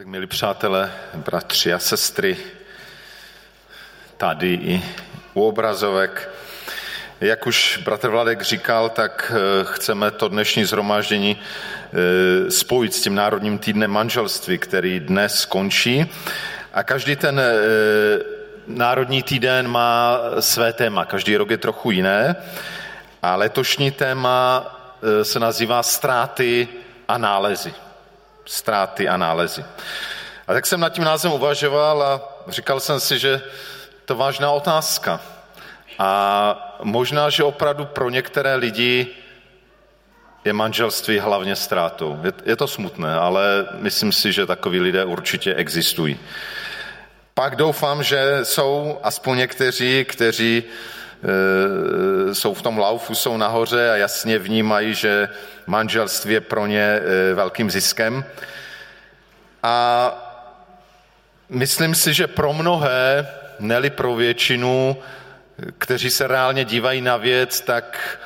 Tak milí přátelé, bratři a sestry, tady i u obrazovek. Jak už bratr Vladek říkal, tak eh, chceme to dnešní zhromáždění eh, spojit s tím Národním týdnem manželství, který dnes končí. A každý ten eh, Národní týden má své téma, každý rok je trochu jiné. A letošní téma se nazývá ztráty a nálezy ztráty a nálezy. A tak jsem nad tím názvem uvažoval a říkal jsem si, že to vážná otázka. A možná, že opravdu pro některé lidi je manželství hlavně ztrátou. Je, je to smutné, ale myslím si, že takoví lidé určitě existují. Pak doufám, že jsou aspoň někteří, kteří jsou v tom laufu, jsou nahoře a jasně vnímají, že manželství je pro ně e, velkým ziskem. A myslím si, že pro mnohé, neli pro většinu, kteří se reálně dívají na věc, tak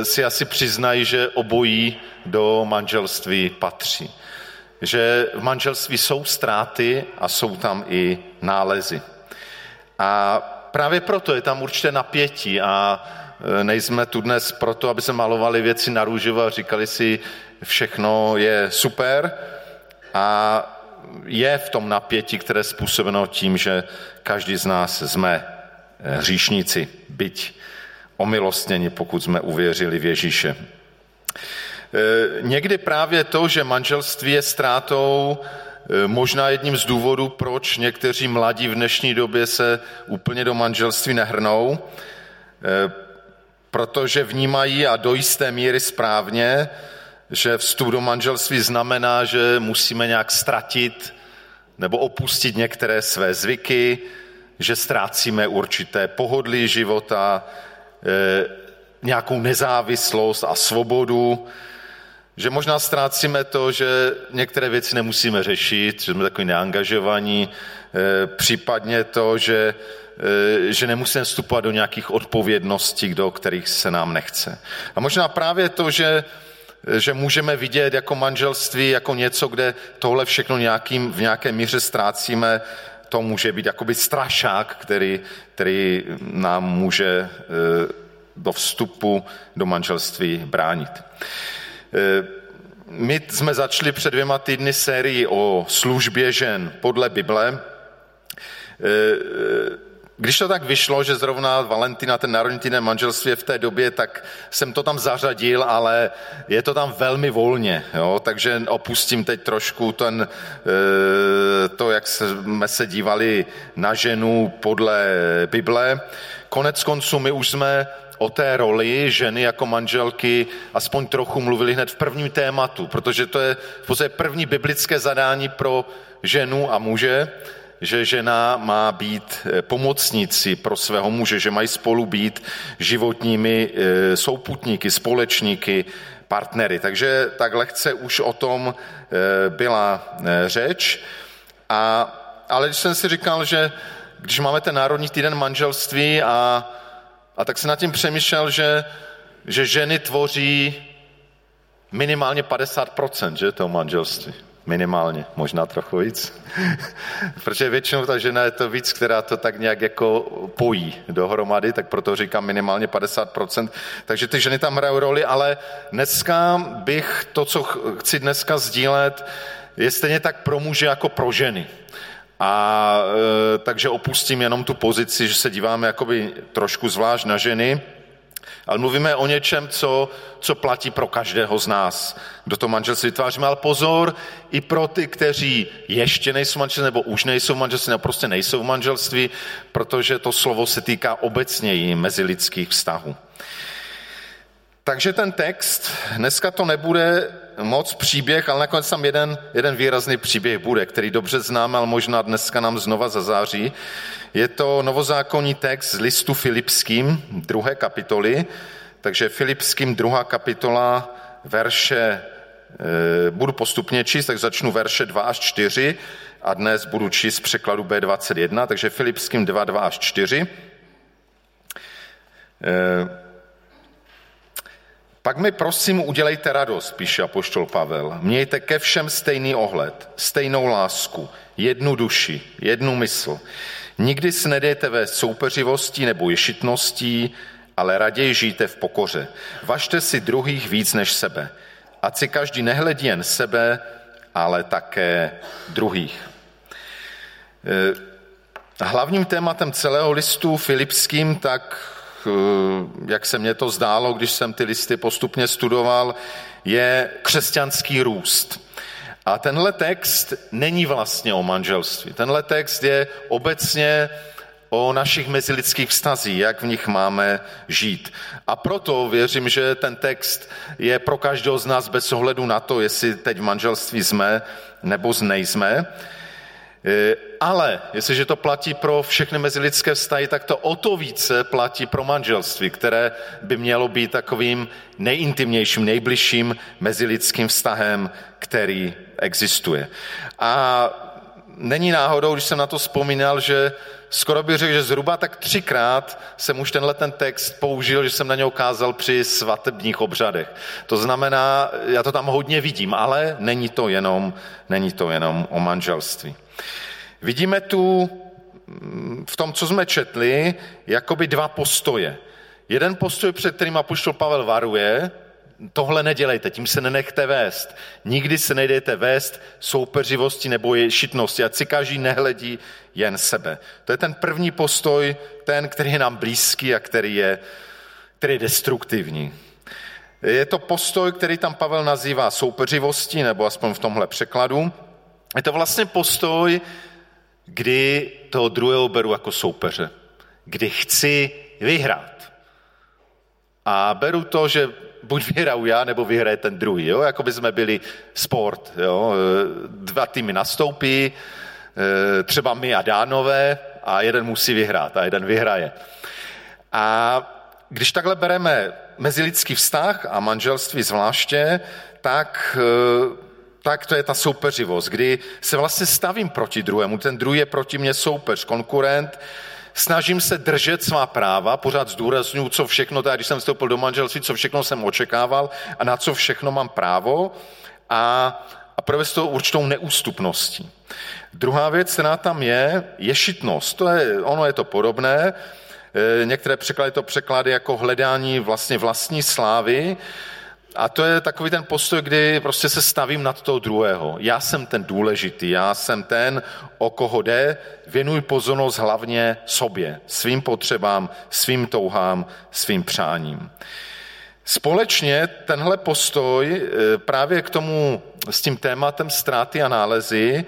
e, si asi přiznají, že obojí do manželství patří. Že v manželství jsou ztráty a jsou tam i nálezy. A právě proto je tam určité napětí a e, nejsme tu dnes proto, aby se malovali věci na růžovo a říkali si, všechno je super, a je v tom napětí, které je způsobeno tím, že každý z nás jsme eh, hříšníci, byť omilostněni, pokud jsme uvěřili v Ježíše. Eh, někdy právě to, že manželství je ztrátou, možná jedním z důvodů, proč někteří mladí v dnešní době se úplně do manželství nehrnou, protože vnímají a do jisté míry správně, že vstup do manželství znamená, že musíme nějak ztratit nebo opustit některé své zvyky, že ztrácíme určité pohodlí života, eh, nějakou nezávislost a svobodu, že možná ztrácíme to, že některé věci nemusíme řešit, že jsme takový neangažovaní, eh, případně to, že, eh, že nemusíme vstupovat do nějakých odpovědností, do kterých se nám nechce. A možná právě to, že že můžeme vidět jako manželství jako něco, kde tohle všechno nějakým, v nějaké míře ztrácíme, to může být jakoby strašák, který, který nám může e, do vstupu do manželství bránit. E, my jsme začali před dvěma týdny sérii o službě žen podle Bible. E, když to tak vyšlo, že zrovna Valentina, ten národní týden manželství je v té době, tak jsem to tam zařadil, ale je to tam velmi volně, jo? takže opustím teď trošku ten, eh, to, jak jsme se dívali na ženu podle Bible. Konec konců my už jsme o té roli ženy jako manželky aspoň trochu mluvili hned v prvním tématu, protože to je v podstatě první biblické zadání pro ženu a muže, že žena má být eh, pomocníci pro svého muže, že mají spolu být životními eh, souputníky, společníky, partnery. Takže tak lehce už o tom eh, byla řeč. A, ale když jsem si říkal, že když máme ten Národní týden manželství a, a tak se nad tím přemýšlel, že, že ženy tvoří minimálně 50% že, toho manželství. Minimálně, možná trochu víc. Protože většinou ta žena je to víc, která to tak nějak jako pojí dohromady, tak proto říkám minimálně 50%. Takže ty ženy tam hrajou roli, ale dneska bych to, co chci dneska sdílet, je stejně tak pro muže jako pro ženy. A e, takže opustím jenom tu pozici, že se díváme jakoby trošku zvlášť na ženy, ale mluvíme o něčem, co, co platí pro každého z nás, kdo to manželství vytváříme. Ale pozor, i pro ty, kteří ještě nejsou manželství, nebo už nejsou manželství, nebo prostě nejsou v manželství, protože to slovo se týká obecněji mezilidských vztahů. Takže ten text, dneska to nebude moc příběh, ale nakonec tam jeden, jeden výrazný příběh bude, který dobře známe, ale možná dneska nám znova zazáří. Je to novozákonní text z listu Filipským, druhé kapitoly, takže Filipským druhá kapitola, verše, e, budu postupně číst, tak začnu verše 2 až 4 a dnes budu číst překladu B21, takže Filipským 2, 2 až 4. Pak mi prosím udělejte radost, píše apoštol Pavel. Mějte ke všem stejný ohled, stejnou lásku, jednu duši, jednu mysl. Nikdy se nedejte ve soupeřivostí nebo ješitností, ale raději žijte v pokoře. Važte si druhých víc než sebe. Ať si každý nehledí jen sebe, ale také druhých. E, hlavním tématem celého listu Filipským, tak e, jak se mně to zdálo, když jsem ty listy postupně studoval, je křesťanský růst. A tenhle text není vlastně o manželství. Tenhle text je obecně o našich mezilidských vztazích, jak v nich máme žít. A proto věřím, že ten text je pro každého z nás bez ohledu na to, jestli teď v manželství jsme nebo nejsme. E, ale jestliže to platí pro všechny mezilidské vztahy, tak to o to více platí pro manželství, které by mělo být takovým nejintimnějším, nejbližším mezilidským vztahem, který existuje. A není náhodou, když jsem na to vzpomínal, že skoro bych řekl, že zhruba tak třikrát jsem už tenhle ten text použil, že jsem na něj ukázal při svatebních obřadech. To znamená, já to tam hodně vidím, ale není to jenom, není to jenom o manželství. Vidíme tu mm, v tom, co jsme četli, jakoby dva postoje. Jeden postoj, před kterým apoštol Pavel varuje, tohle nedělejte, tím se nenechte vést. Nikdy se nejdete vést soupeřivosti nebo šitnosti, ať si každý nehledí jen sebe. To je ten první postoj, ten, který je nám blízký a který je, který je destruktivní. Je to postoj, který tam Pavel nazývá soupeřivostí, nebo aspoň v tomhle překladu. Je to vlastně postoj, kdy toho druhého beru jako soupeře, kdy chci vyhrát. A beru to, že buď vyhraju já, nebo vyhraje ten druhý. Jo? Jako by jsme byli sport. Jo? Dva týmy nastoupí, e, třeba my a Dánové, a jeden musí vyhrát a jeden vyhraje. A když takhle bereme mezilidský vztah a manželství zvláště, tak, e, tak to je ta soupeřivost, kdy se vlastně stavím proti druhému. Ten druhý je proti mně soupeř, konkurent, snažím se držet svá práva, pořád zdůraznuju, co všechno, teda když jsem vstoupil do manželství, co všechno jsem očekával a na co všechno mám právo a, a provést to určitou neústupností. Druhá věc, která tam je, je šitnost. To je, ono je to podobné. E, některé překlady to překlady jako hledání vlastně vlastní slávy, a to je takový ten postoj, kdy prostě se stavím nad toho druhého. Já jsem ten důležitý, já jsem ten, o koho jde, věnuj pozornost hlavně sobě, svým potřebám, svým touhám, svým přáním. Společně tenhle postoj e, právě k tomu s tím tématem ztráty a nálezy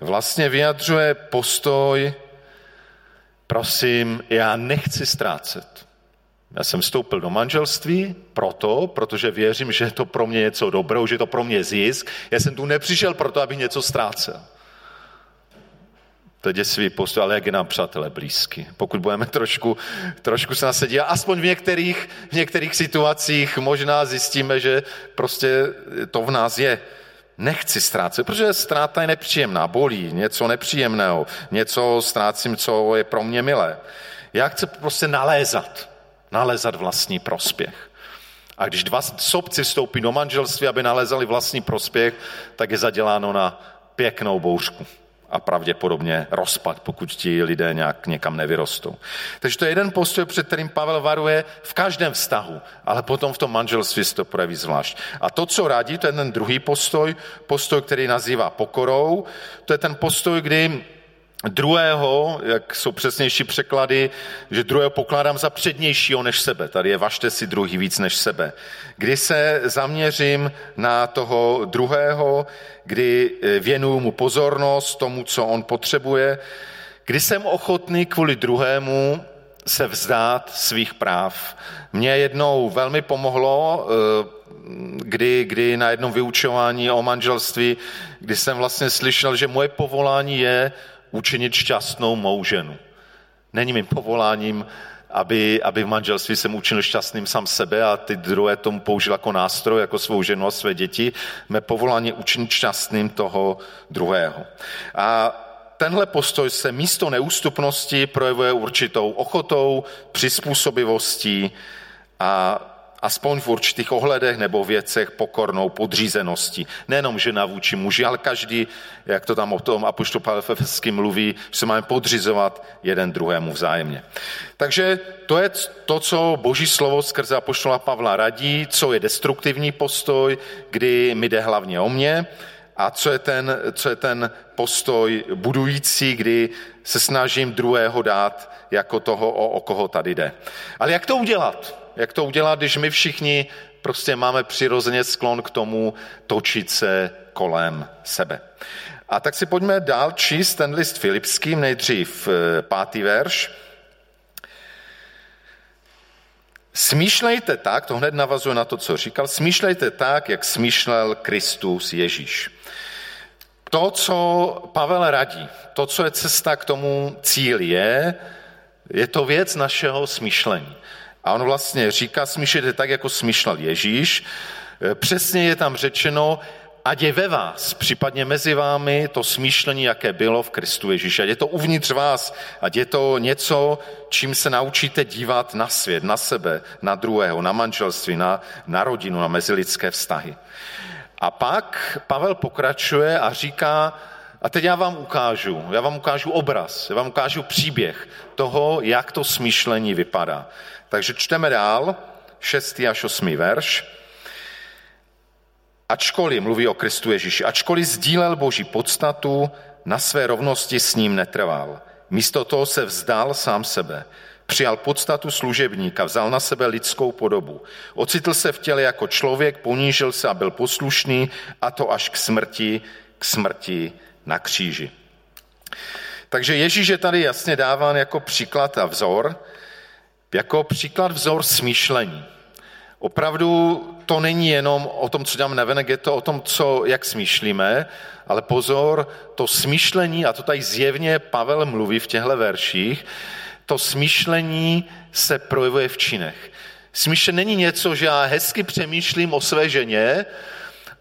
vlastně vyjadřuje postoj, prosím, já nechci ztrácet. Já jsem vstoupil do manželství proto, protože věřím, že je to pro mě něco dobrého, že je to pro mě zisk. Já jsem tu nepřišel proto, abych něco ztrácel. To je děsivý postoj, ale jak je nám přátelé blízky. Pokud budeme trošku, trošku se nasedit, a aspoň v některých, v některých situacích možná zjistíme, že prostě to v nás je. Nechci ztrácet, protože ztráta je nepříjemná, bolí, něco nepříjemného, něco ztrácím, co je pro mě milé. Já chci prostě nalézat nalézat vlastní prospěch. A když dva sobci vstoupí do manželství, aby nalézali vlastní prospěch, tak je zaděláno na pěknou bouřku a pravděpodobně rozpad, pokud ti lidé nějak někam nevyrostou. Takže to je jeden postoj, před kterým Pavel varuje v každém vztahu, ale potom v tom manželství se to projeví zvlášť. A to, co radí, to je ten druhý postoj, postoj, který nazývá pokorou, to je ten postoj, kdy Druhého, jak jsou přesnější překlady, že druhého pokládám za přednějšího než sebe. Tady je vašte si druhý víc než sebe. Kdy se zaměřím na toho druhého, kdy eh, věnuju mu pozornost tomu, co on potřebuje, kdy jsem ochotný kvůli druhému se vzdát svých práv. Mně jednou velmi pomohlo, eh, kdy, kdy na jednom vyučování o manželství, kdy jsem vlastně slyšel, že moje povolání je učinit šťastnou mou ženu. Není mým povoláním, aby, aby v manželství jsem učinil šťastným sám sebe a ty druhé tomu použil jako nástroj, jako svou ženu a své děti. Mé povolání učinit šťastným toho druhého. A tenhle postoj se místo neústupnosti projevuje určitou ochotou, přizpůsobivostí a, aspoň v určitých ohledech nebo věcech pokornou podřízeností. Nejenom žena vůči muži, ale každý, jak to tam o tom apoštol Pavel mluví, že se máme podřizovat jeden druhému vzájemně. Takže to je to, co boží slovo skrze apoštola Pavla radí, co je destruktivní postoj, kdy mi jde hlavně o mě, a co je, ten, co je ten postoj budující, kdy se snažím druhého dát jako toho, o, o koho tady jde. Ale jak to udělat? Jak to udělat, když my všichni prostě máme přirozeně sklon k tomu točit se kolem sebe. A tak si pojďme dál číst ten list Filipským, nejdřív eh, pátý verš. Smýšlejte tak, to hned navazuje na to, co říkal, smýšlejte tak, jak smýšlel Kristus Ježíš. To, co Pavel radí, to, co je cesta k tomu cíli, je, je to věc našeho smýšlení. A on vlastně říká, smýšlejte tak, jako smýšlel Ježíš. Přesně je tam řečeno, ať je ve vás, případně mezi vámi, to smýšlení, jaké bylo v Kristu Ježíši. Ať je to uvnitř vás, ať je to něco, čím se naučíte dívat na svět, na sebe, na druhého, na manželství, na, na rodinu, na mezilidské vztahy. A pak Pavel pokračuje a říká, a teď já vám ukážu, já vám ukážu obraz, já vám ukážu příběh toho, jak to smýšlení vypadá. Takže čteme dál, 6. až 8. verš. Ačkoliv, mluví o Kristu Ježíši, ačkoliv sdílel Boží podstatu, na své rovnosti s ním netrval. Místo toho se vzdal sám sebe. Přijal podstatu služebníka, vzal na sebe lidskou podobu. Ocitl se v těle jako člověk, ponížil se a byl poslušný, a to až k smrti, k smrti na kříži. Takže Ježíš je tady jasně dáván jako příklad a vzor, jako příklad vzor smýšlení. Opravdu to není jenom o tom, co děláme navenek, je to o tom, co, jak smýšlíme, ale pozor, to smýšlení, a to tady zjevně Pavel mluví v těchto verších, to smýšlení se projevuje v činech. Smýšlení není něco, že já hezky přemýšlím o své ženě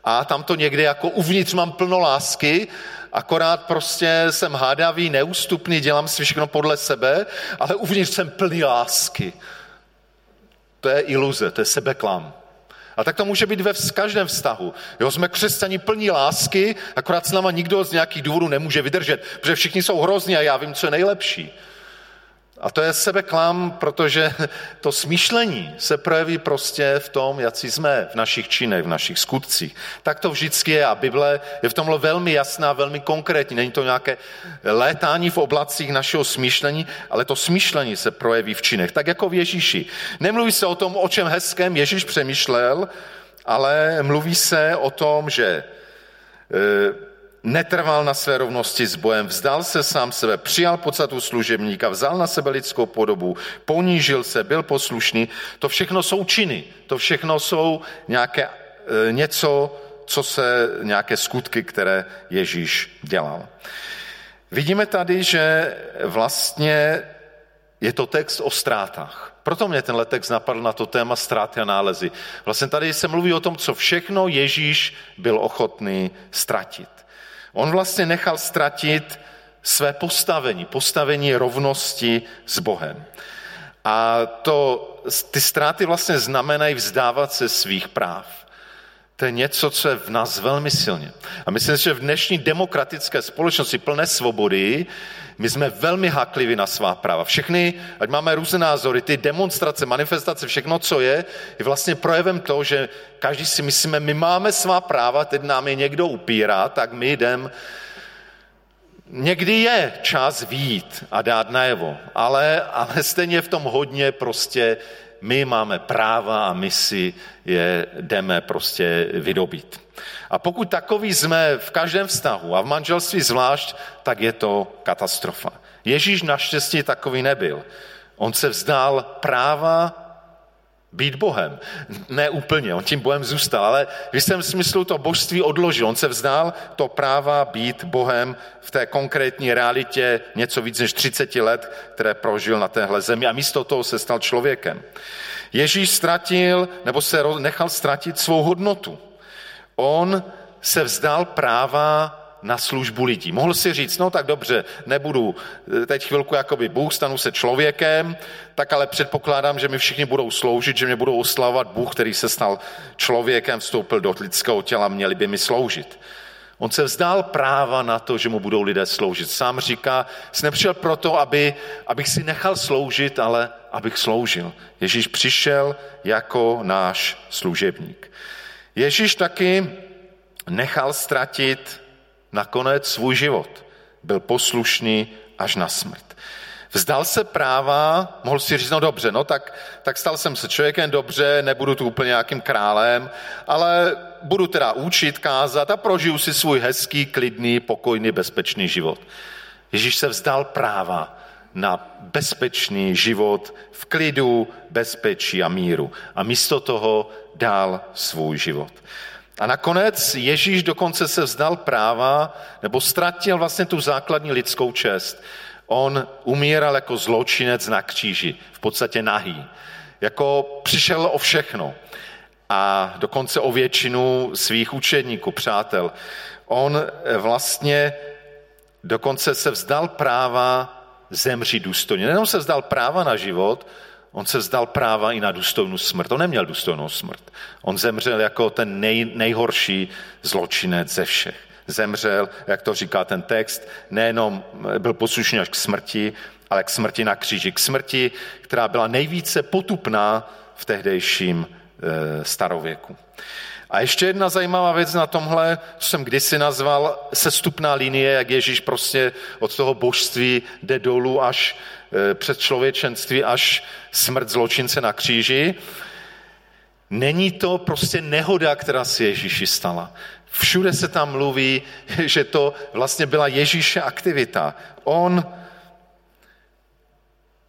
a tam to někde jako uvnitř mám plno lásky, akorát prostě jsem hádavý, neústupný, dělám si všechno podle sebe, ale uvnitř jsem plný lásky. To je iluze, to je sebeklam. A tak to může být ve každém vztahu. Jo, jsme křesťani plní lásky, akorát s náma nikdo z nějakých důvodů nemůže vydržet, protože všichni jsou hrozní a já vím, co je nejlepší. A to je sebeklam, protože to smýšlení se projeví prostě v tom, jak jsme v našich činech, v našich skutcích. Tak to vždycky je a Bible je v tomhle velmi jasná, velmi konkrétní. Není to nějaké létání v oblacích našeho smýšlení, ale to smýšlení se projeví v činech, tak jako v Ježíši. Nemluví se o tom, o čem hezkém Ježíš přemýšlel, ale mluví se o tom, že e, netrval na své rovnosti s bojem, vzdal se sám sebe, přijal podstatu služebníka, vzal na sebe lidskou podobu, ponížil se, byl poslušný. To všechno jsou činy, to všechno jsou nějaké, e, něco, co se, nějaké skutky, které Ježíš dělal. Vidíme tady, že vlastně je to text o ztrátách. Proto mě tenhle text napadl na to téma ztráty a nálezy. Vlastně tady se mluví o tom, co všechno Ježíš byl ochotný ztratit. On vlastně nechal ztratit své postavení, postavení rovnosti s Bohem. A to, ty ztráty vlastně znamenají vzdávat se svých práv. To je něco, co je v nás velmi silně. A myslím si, že v dnešní demokratické společnosti plné svobody my jsme velmi hakliví na svá práva. Všechny, ať máme různé názory, ty demonstrace, manifestace, všechno, co je, je vlastně projevem toho, že každý si myslíme, my máme svá práva, teď nám je někdo upírá, tak my jdem. Někdy je čas výjít a dát najevo, ale, ale stejně v tom hodně prostě my máme práva a my si je jdeme prostě vydobít. A pokud takový jsme v každém vztahu a v manželství zvlášť, tak je to katastrofa. Ježíš naštěstí takový nebyl. On se vzdál práva být Bohem. Ne úplně, on tím Bohem zůstal, ale v jistém smyslu to božství odložil. On se vzdál to práva být Bohem v té konkrétní realitě něco víc než 30 let, které prožil na téhle zemi a místo toho se stal člověkem. Ježíš ztratil nebo se nechal ztratit svou hodnotu. On se vzdal práva na službu lidí. Mohl si říct, no tak dobře, nebudu eh, teď chvilku jakoby Bůh, stanu se člověkem, tak ale předpokládám, že mi všichni budou sloužit, že mě budou oslavovat Bůh, který se stal člověkem, vstoupil do lidského těla, měli by mi sloužit. On se vzdál práva na to, že mu budou lidé sloužit. Sám říká, jsi nepřišel proto, aby, abych si nechal sloužit, ale abych sloužil. Ježíš přišel jako náš služebník. Ježíš taky nechal ztratit nakonec svůj život. Byl poslušný až na smrt. Vzdal se práva, mohl si říct, no dobře, no tak, tak stal jsem se člověkem dobře, nebudu tu úplně nějakým králem, ale budu teda učit, kázat a prožiju si svůj hezký, klidný, pokojný, bezpečný život. Ježíš se vzdal práva na bezpečný život v klidu, bezpečí a míru. A místo toho dal svůj život. A nakonec Ježíš dokonce se vzdal práva, nebo ztratil vlastně tu základní lidskou čest. On umíral jako zločinec na kříži, v podstatě nahý. Jako přišel o všechno a dokonce o většinu svých učedníků, přátel. On vlastně dokonce se vzdal práva zemřít důstojně. Nejenom se vzdal práva na život, on se vzdal práva i na důstojnou smrt. On neměl důstojnou smrt. On zemřel jako ten nej, nejhorší zločinec ze všech. Zemřel, jak to říká ten text, nejenom byl poslušný až k smrti, ale k smrti na kříži. K smrti, která byla nejvíce potupná v tehdejším e, starověku. A ještě jedna zajímavá věc na tomhle, co jsem kdysi nazval sestupná linie, jak Ježíš prostě od toho božství jde dolů až e, před člověčenství, až smrt zločince na kříži. Není to prostě nehoda, která se Ježíši stala. Všude se tam mluví, že to vlastně byla Ježíše aktivita. On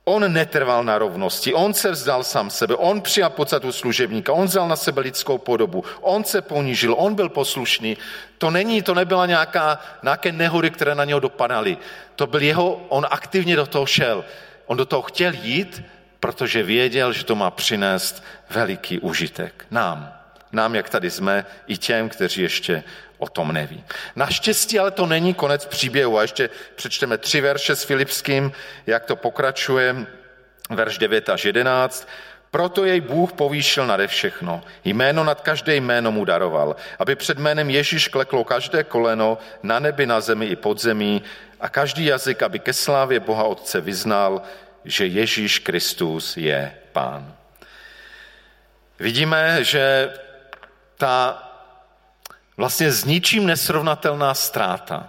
On netrval na rovnosti, on se vzdal sám sebe, on přijal podstatu služebníka, on vzal na sebe lidskou podobu, on se ponížil, on byl poslušný. To není, to nebyla nějaká, nějaké nehody, které na něho dopadaly. To byl jeho, on aktivně do toho šel. On do toho chtěl jít, protože věděl, že to má přinést veliký užitek. Nám, nám, jak tady jsme, i těm, kteří ještě o tom neví. Naštěstí ale to není konec příběhu. A ještě přečteme tři verše s Filipským, jak to pokračuje, verš 9 až 11. Proto jej Bůh povýšil nade všechno. Jméno nad každé jméno mu daroval, aby před jménem Ježíš kleklo každé koleno na nebi, na zemi i pod zemí a každý jazyk, aby ke slávě Boha Otce vyznal, že Ježíš Kristus je Pán. Vidíme, že ta vlastně s ničím nesrovnatelná ztráta,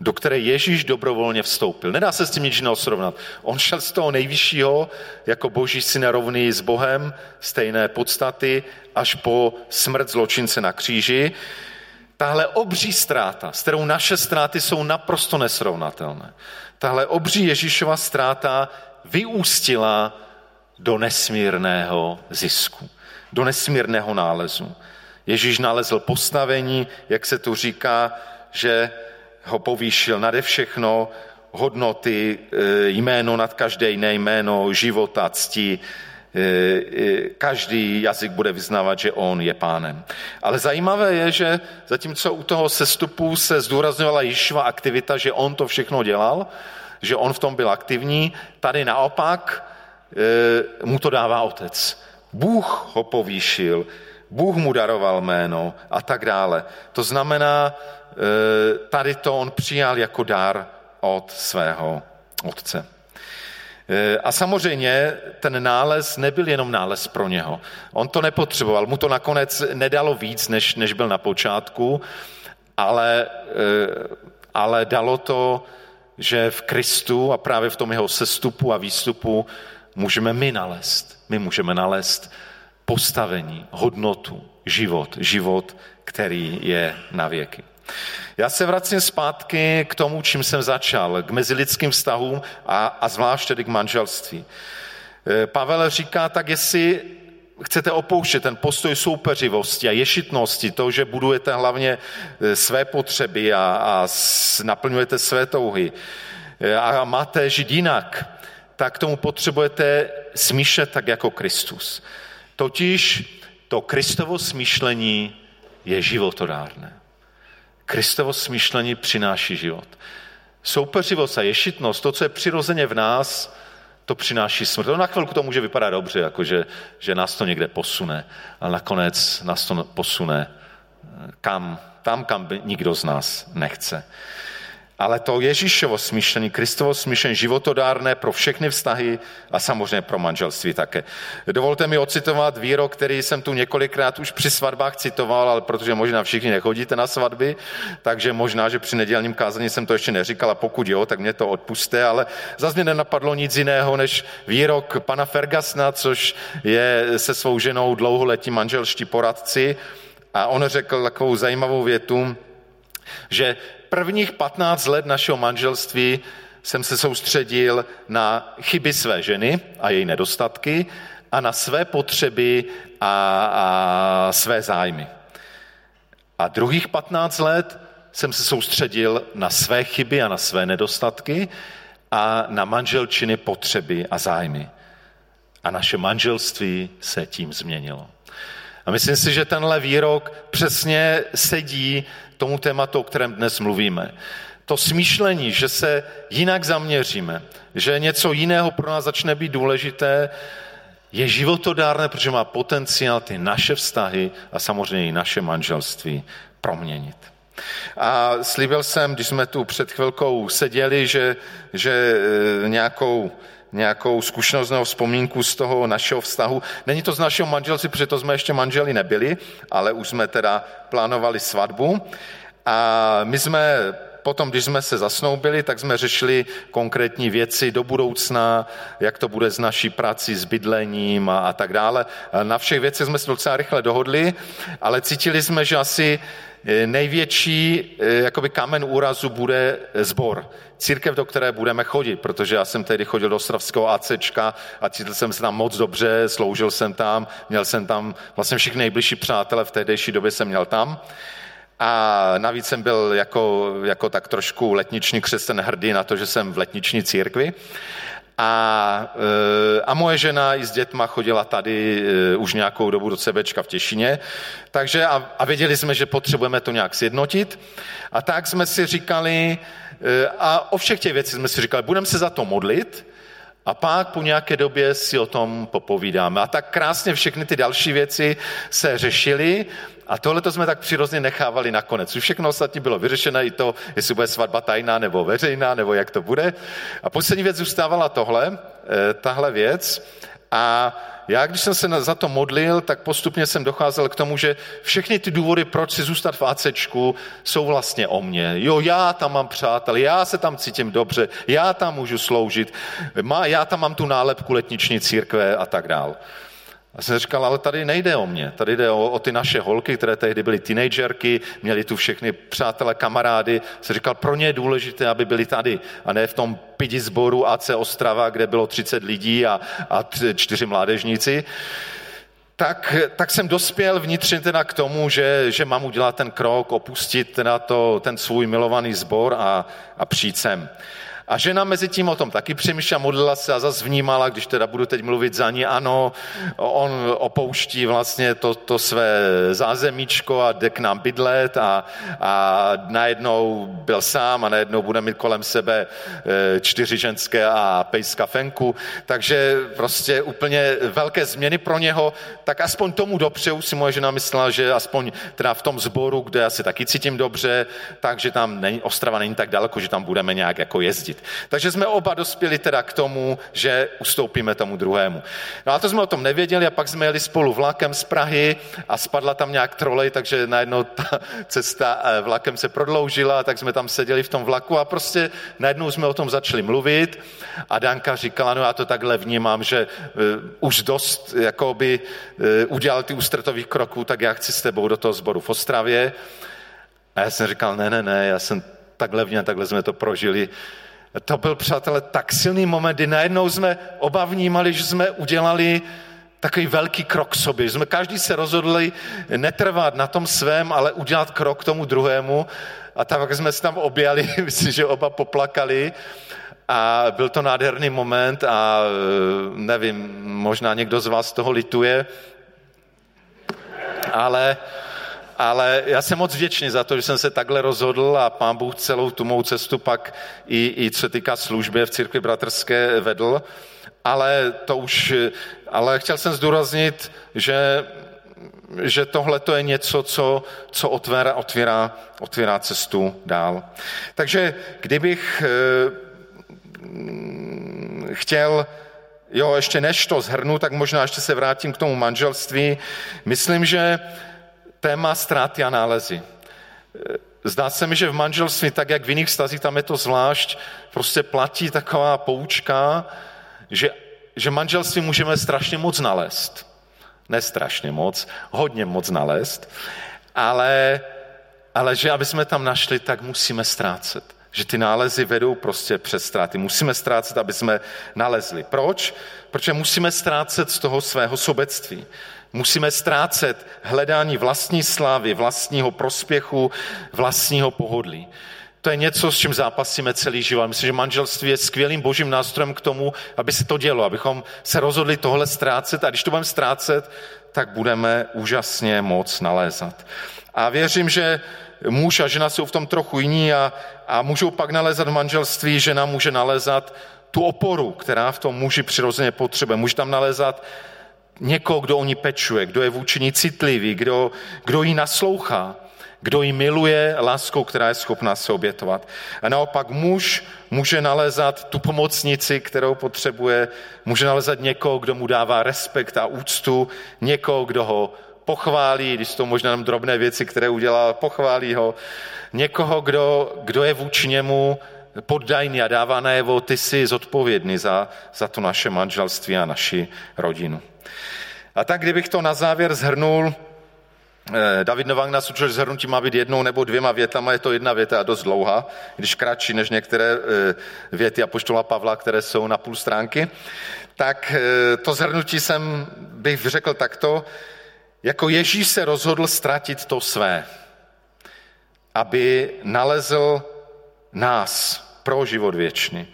do které Ježíš dobrovolně vstoupil. Nedá se s tím nic jiného srovnat. On šel z toho nejvyššího, jako boží syn rovný s Bohem, stejné podstaty, až po smrt zločince na kříži. Tahle obří ztráta, s kterou naše ztráty jsou naprosto nesrovnatelné. Tahle obří Ježíšova ztráta vyústila do nesmírného zisku, do nesmírného nálezu. Ježíš nalezl postavení, jak se tu říká, že ho povýšil nade všechno, hodnoty, e, jméno nad každé jiné jméno, života, cti, e, e, každý jazyk bude vyznávat, že on je pánem. Ale zajímavé je, že zatímco u toho sestupu se zdůrazňovala Ježíšova aktivita, že on to všechno dělal, že on v tom byl aktivní, tady naopak mu to dává otec. Bůh ho povýšil, Bůh mu daroval jméno a tak dále. To znamená, e, tady to on přijal jako dar od svého otce. E, a samozřejmě ten nález nebyl jenom nález pro něho. On to nepotřeboval, mu to nakonec nedalo víc, než, než byl na počátku, ale, e, ale dalo to, že v Kristu a právě v tom jeho sestupu a výstupu můžeme my nalézt. My můžeme nalézt postavení, hodnotu, život, život, který je na věky. Já se vracím zpátky k tomu, čím jsem začal, k mezilidským vztahům a, a zvlášť tedy k manželství. E, Pavel říká, tak jestli chcete opouštět ten postoj soupeřivosti a ješitnosti, to, že budujete hlavně e, své potřeby a, a naplňujete své touhy e, a máte žít jinak, tak tomu potřebujete smíšet tak jako Kristus. Totiž to Kristovo smýšlení je životodárné. Kristovo smýšlení přináší život. Soupeřivost a ješitnost, to, co je přirozeně v nás, to přináší smrt. To na chvilku to může vypadat dobře, jako že, nás to někde posune, ale nakonec nás to posune kam, tam, kam by nikdo z nás nechce. Ale to Ježíšovo smýšlení, Kristovo smýšlení životodárné pro všechny vztahy a samozřejmě pro manželství také. Dovolte mi ocitovat výrok, který jsem tu několikrát už při svatbách citoval, ale protože možná všichni nechodíte na svatby, takže možná, že při nedělním kázání jsem to ještě neříkal a pokud jo, tak mě to odpuste, ale zase mě nenapadlo nic jiného než výrok pana Fergasna, což je se svou ženou dlouholetí manželští poradci a on řekl takovou zajímavou větu, že prvních 15 let našeho manželství jsem se soustředil na chyby své ženy a její nedostatky a na své potřeby a, a své zájmy. A druhých 15 let jsem se soustředil na své chyby a na své nedostatky a na manželčiny potřeby a zájmy. A naše manželství se tím změnilo. A myslím si, že tenhle výrok přesně sedí tomu tématu, o kterém dnes mluvíme. To smýšlení, že se jinak zaměříme, že něco jiného pro nás začne být důležité, je životodárné, protože má potenciál ty naše vztahy a samozřejmě i naše manželství proměnit. A slíbil jsem, když jsme tu před chvilkou seděli, že, že e, nějakou nějakou zkušenost nebo vzpomínku z toho našeho vztahu. Není to z našeho manželství, protože to jsme ještě manželi nebyli, ale už jsme teda plánovali svatbu. A my jsme potom, když jsme se zasnoubili, tak jsme řešili konkrétní věci do budoucna, jak to bude s naší prací, s bydlením a, a tak dále. Na všech věcech jsme se docela rychle dohodli, ale cítili jsme, že asi největší eh, jakoby kámen úrazu bude zbor. Církev, do které budeme chodit, protože já jsem tehdy chodil do Ostravského ACčka a cítil jsem se tam moc dobře, sloužil jsem tam, měl jsem tam vlastně všichni nejbližší přátelé v tehdejší době jsem měl tam. A navíc jsem byl jako, jako tak trošku letniční křesťan hrdý na to, že jsem v letniční církvi. A, eh, a moje žena i s dětma chodila tady eh, už nějakou dobu do CBčka v Těšině, takže a, a věděli jsme, že potřebujeme to nějak sjednotit. A tak jsme si říkali, eh, a o všech těch věcech jsme si říkali, budeme se za to modlit, a pak po nějaké době si o tom popovídáme. A tak krásně všechny ty další věci se řešily a tohle to jsme tak přirozeně nechávali nakonec. Už všechno ostatní bylo vyřešené, i to, jestli bude svatba tajná nebo veřejná, nebo jak to bude. A poslední věc zůstávala tohle, eh, tahle věc. A já, když jsem se za to modlil, tak postupně jsem docházel k tomu, že všechny ty důvody, proč si zůstat v ACčku, jsou vlastně o mně. Jo, já tam mám přátel, já se tam cítím dobře, já tam můžu sloužit, já tam mám tu nálepku letniční církve a tak dál. A jsem říkal, ale tady nejde o mě, tady jde o, o ty naše holky, které tehdy byly teenagerky, měli tu všechny přátelé, kamarády. Jsem říkal, pro ně je důležité, aby byli tady a ne v tom pidi sboru AC Ostrava, kde bylo 30 lidí a, a čtyři mládežníci. Tak, tak jsem dospěl vnitřně teda k tomu, že, že mám udělat ten krok, opustit teda to, ten svůj milovaný sbor a, a přijít sem. A žena mezi tím o tom taky přemýšlela, modlila se a zase vnímala, když teda budu teď mluvit za ní, ano, on opouští vlastně to, to své zázemíčko a jde k nám bydlet a, a najednou byl sám a najednou bude mít kolem sebe e, čtyři ženské a pejska fenku, takže prostě úplně velké změny pro něho, tak aspoň tomu dopředu si moje žena myslela, že aspoň teda v tom sboru, kde já taky cítím dobře, takže tam není, Ostrava není tak daleko, že tam budeme nějak jako jezdit jezdit. Takže jsme oba dospěli teda k tomu, že ustoupíme tomu druhému. No a to jsme o tom nevěděli a pak jsme jeli spolu vlakem z Prahy a spadla tam nějak trolej, takže najednou ta cesta eh, vlakem se prodloužila, tak jsme tam seděli v tom vlaku a prostě najednou jsme o tom začali mluvit a Danka říkala, no já to takhle vnímám, že uh, už dost jakoby uh, udělal ty ústretových kroků, tak já chci s tebou do toho sboru v Ostravě. A já jsem říkal, ne, ne, ne, já jsem takhle vně, takhle jsme to prožili to byl, přátelé, tak silný moment, kdy najednou jsme oba vnímali, že jsme udělali takový velký krok k sobě. Jsme každý se rozhodli netrvat na tom svém, ale udělat krok k tomu druhému. A tak jsme se tam objali, myslím, že oba poplakali. A byl to nádherný moment a nevím, možná někdo z vás toho lituje, ale ale já jsem moc vděčný za to, že jsem se takhle rozhodl a pán Bůh celou tu mou cestu pak i, i co týká služby v církvi bratrské vedl. Ale to už, ale chtěl jsem zdůraznit, že že tohle to je něco, co, co otvírá, otvírá, otvírá cestu dál. Takže kdybych e, chtěl, jo, ještě než to zhrnu, tak možná ještě se vrátím k tomu manželství. Myslím, že téma ztráty a nálezy. Eh, zdá se mi, že v manželství, tak jak v jiných stazích, tam je to zvlášť, prostě platí taková poučka, že, že manželství můžeme strašně moc nalézt ne strašně moc, hodně moc nalézt, ale, ale že aby jsme tam našli, tak musíme ztrácet. Že ty nálezy vedou prostě přes ztráty. Musíme ztrácet, aby jsme nalezli. Proč? Protože musíme ztrácet z toho svého sobectví. Musíme ztrácet hledání vlastní slávy, vlastního prospěchu, vlastního pohodlí to je něco, s čím zápasíme celý život. Myslím, že manželství je skvělým božím nástrojem k tomu, aby se to dělo, abychom se rozhodli tohle ztrácet a když to budeme ztrácet, tak budeme úžasně moc nalézat. A věřím, že muž a žena jsou v tom trochu jiní a, a můžou pak nalézat v manželství, žena může nalézat tu oporu, která v tom muži přirozeně potřebuje. Může tam nalézat někoho, kdo o ní pečuje, kdo je vůči ní citlivý, kdo, kdo jí naslouchá kdo ji miluje láskou, která je schopná se obětovat. A naopak muž může nalezat tu pomocnici, kterou potřebuje, může nalezat někoho, kdo mu dává respekt a úctu, někoho, kdo ho pochválí, když jsou možná jenom drobné věci, které udělal, pochválí ho, někoho, kdo, kdo je vůči němu poddajný a dává najevo, ty jsi zodpovědný za, za to naše manželství a naši rodinu. A tak, kdybych to na závěr zhrnul, Eh, David Novák nás učil, že zhrnutí má být jednou nebo dvěma větama, je to jedna věta a dost dlouhá, když kratší než některé eh, věty Apoštola Pavla, které jsou na půl stránky. Tak eh, to zhrnutí jsem bych řekl takto, jako Ježíš se rozhodl ztratit to své, aby nalezl nás pro život věčný.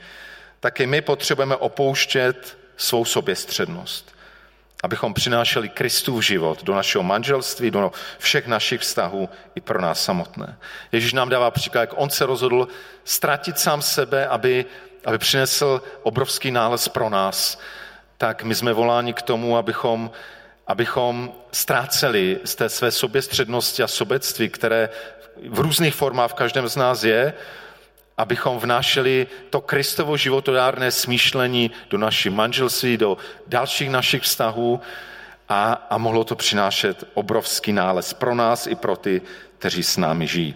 Taky my potřebujeme opouštět svou soběstřednost abychom přinášeli Kristův život do našeho manželství, do všech našich vztahů i pro nás samotné. Ježíš nám dává příklad, jak on se rozhodl ztratit sám sebe, aby, aby přinesl obrovský nález pro nás. Tak my jsme voláni k tomu, abychom, abychom ztráceli z té své soběstřednosti a sobectví, které v různých formách v každém z nás je, abychom vnášeli to Kristovo životodárné smýšlení do naší manželství, do dalších našich vztahů a, a mohlo to přinášet obrovský nález pro nás i pro ty, kteří s námi žijí.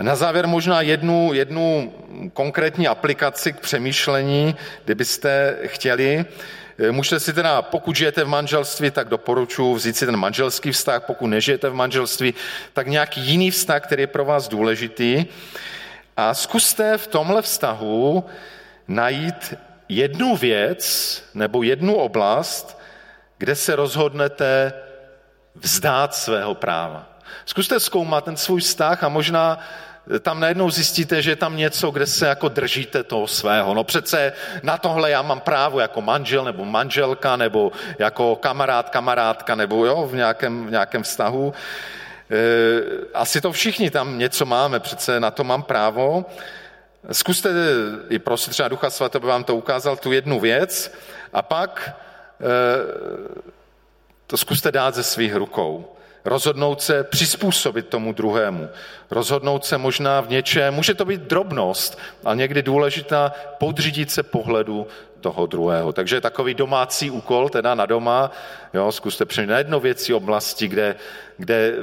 Na závěr možná jednu, jednu konkrétní aplikaci k přemýšlení, kdybyste chtěli. Můžete si teda, pokud žijete v manželství, tak doporučuji vzít si ten manželský vztah, pokud nežijete v manželství, tak nějaký jiný vztah, který je pro vás důležitý. A zkuste v tomhle vztahu najít jednu věc nebo jednu oblast, kde se rozhodnete vzdát svého práva. Zkuste zkoumat ten svůj vztah a možná tam najednou zjistíte, že je tam něco, kde se jako držíte toho svého. No přece na tohle já mám právo jako manžel nebo manželka nebo jako kamarád, kamarádka nebo jo, v nějakém, v nějakém vztahu. Eh, asi to všichni tam něco máme, přece na to mám právo. Zkuste i prosit třeba Ducha Svatého, aby vám to ukázal, tu jednu věc a pak eh, to zkuste dát ze svých rukou. Rozhodnout se přizpůsobit tomu druhému. Rozhodnout se možná v něčem, může to být drobnost, ale někdy důležitá podřídit se pohledu toho druhého. Takže takový domácí úkol, teda na doma, jo, zkuste přijít na jedno věcí oblasti, kde, kde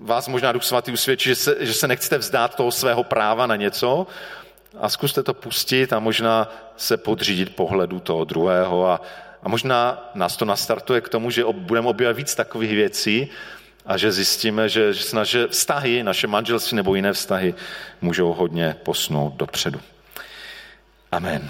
vás možná Duch Svatý usvědčí, že se, že se nechcete vzdát toho svého práva na něco a zkuste to pustit a možná se podřídit pohledu toho druhého a, a možná nás to nastartuje k tomu, že budeme objevit víc takových věcí a že zjistíme, že, že naše vztahy, naše manželství nebo jiné vztahy můžou hodně posunout dopředu. Amen.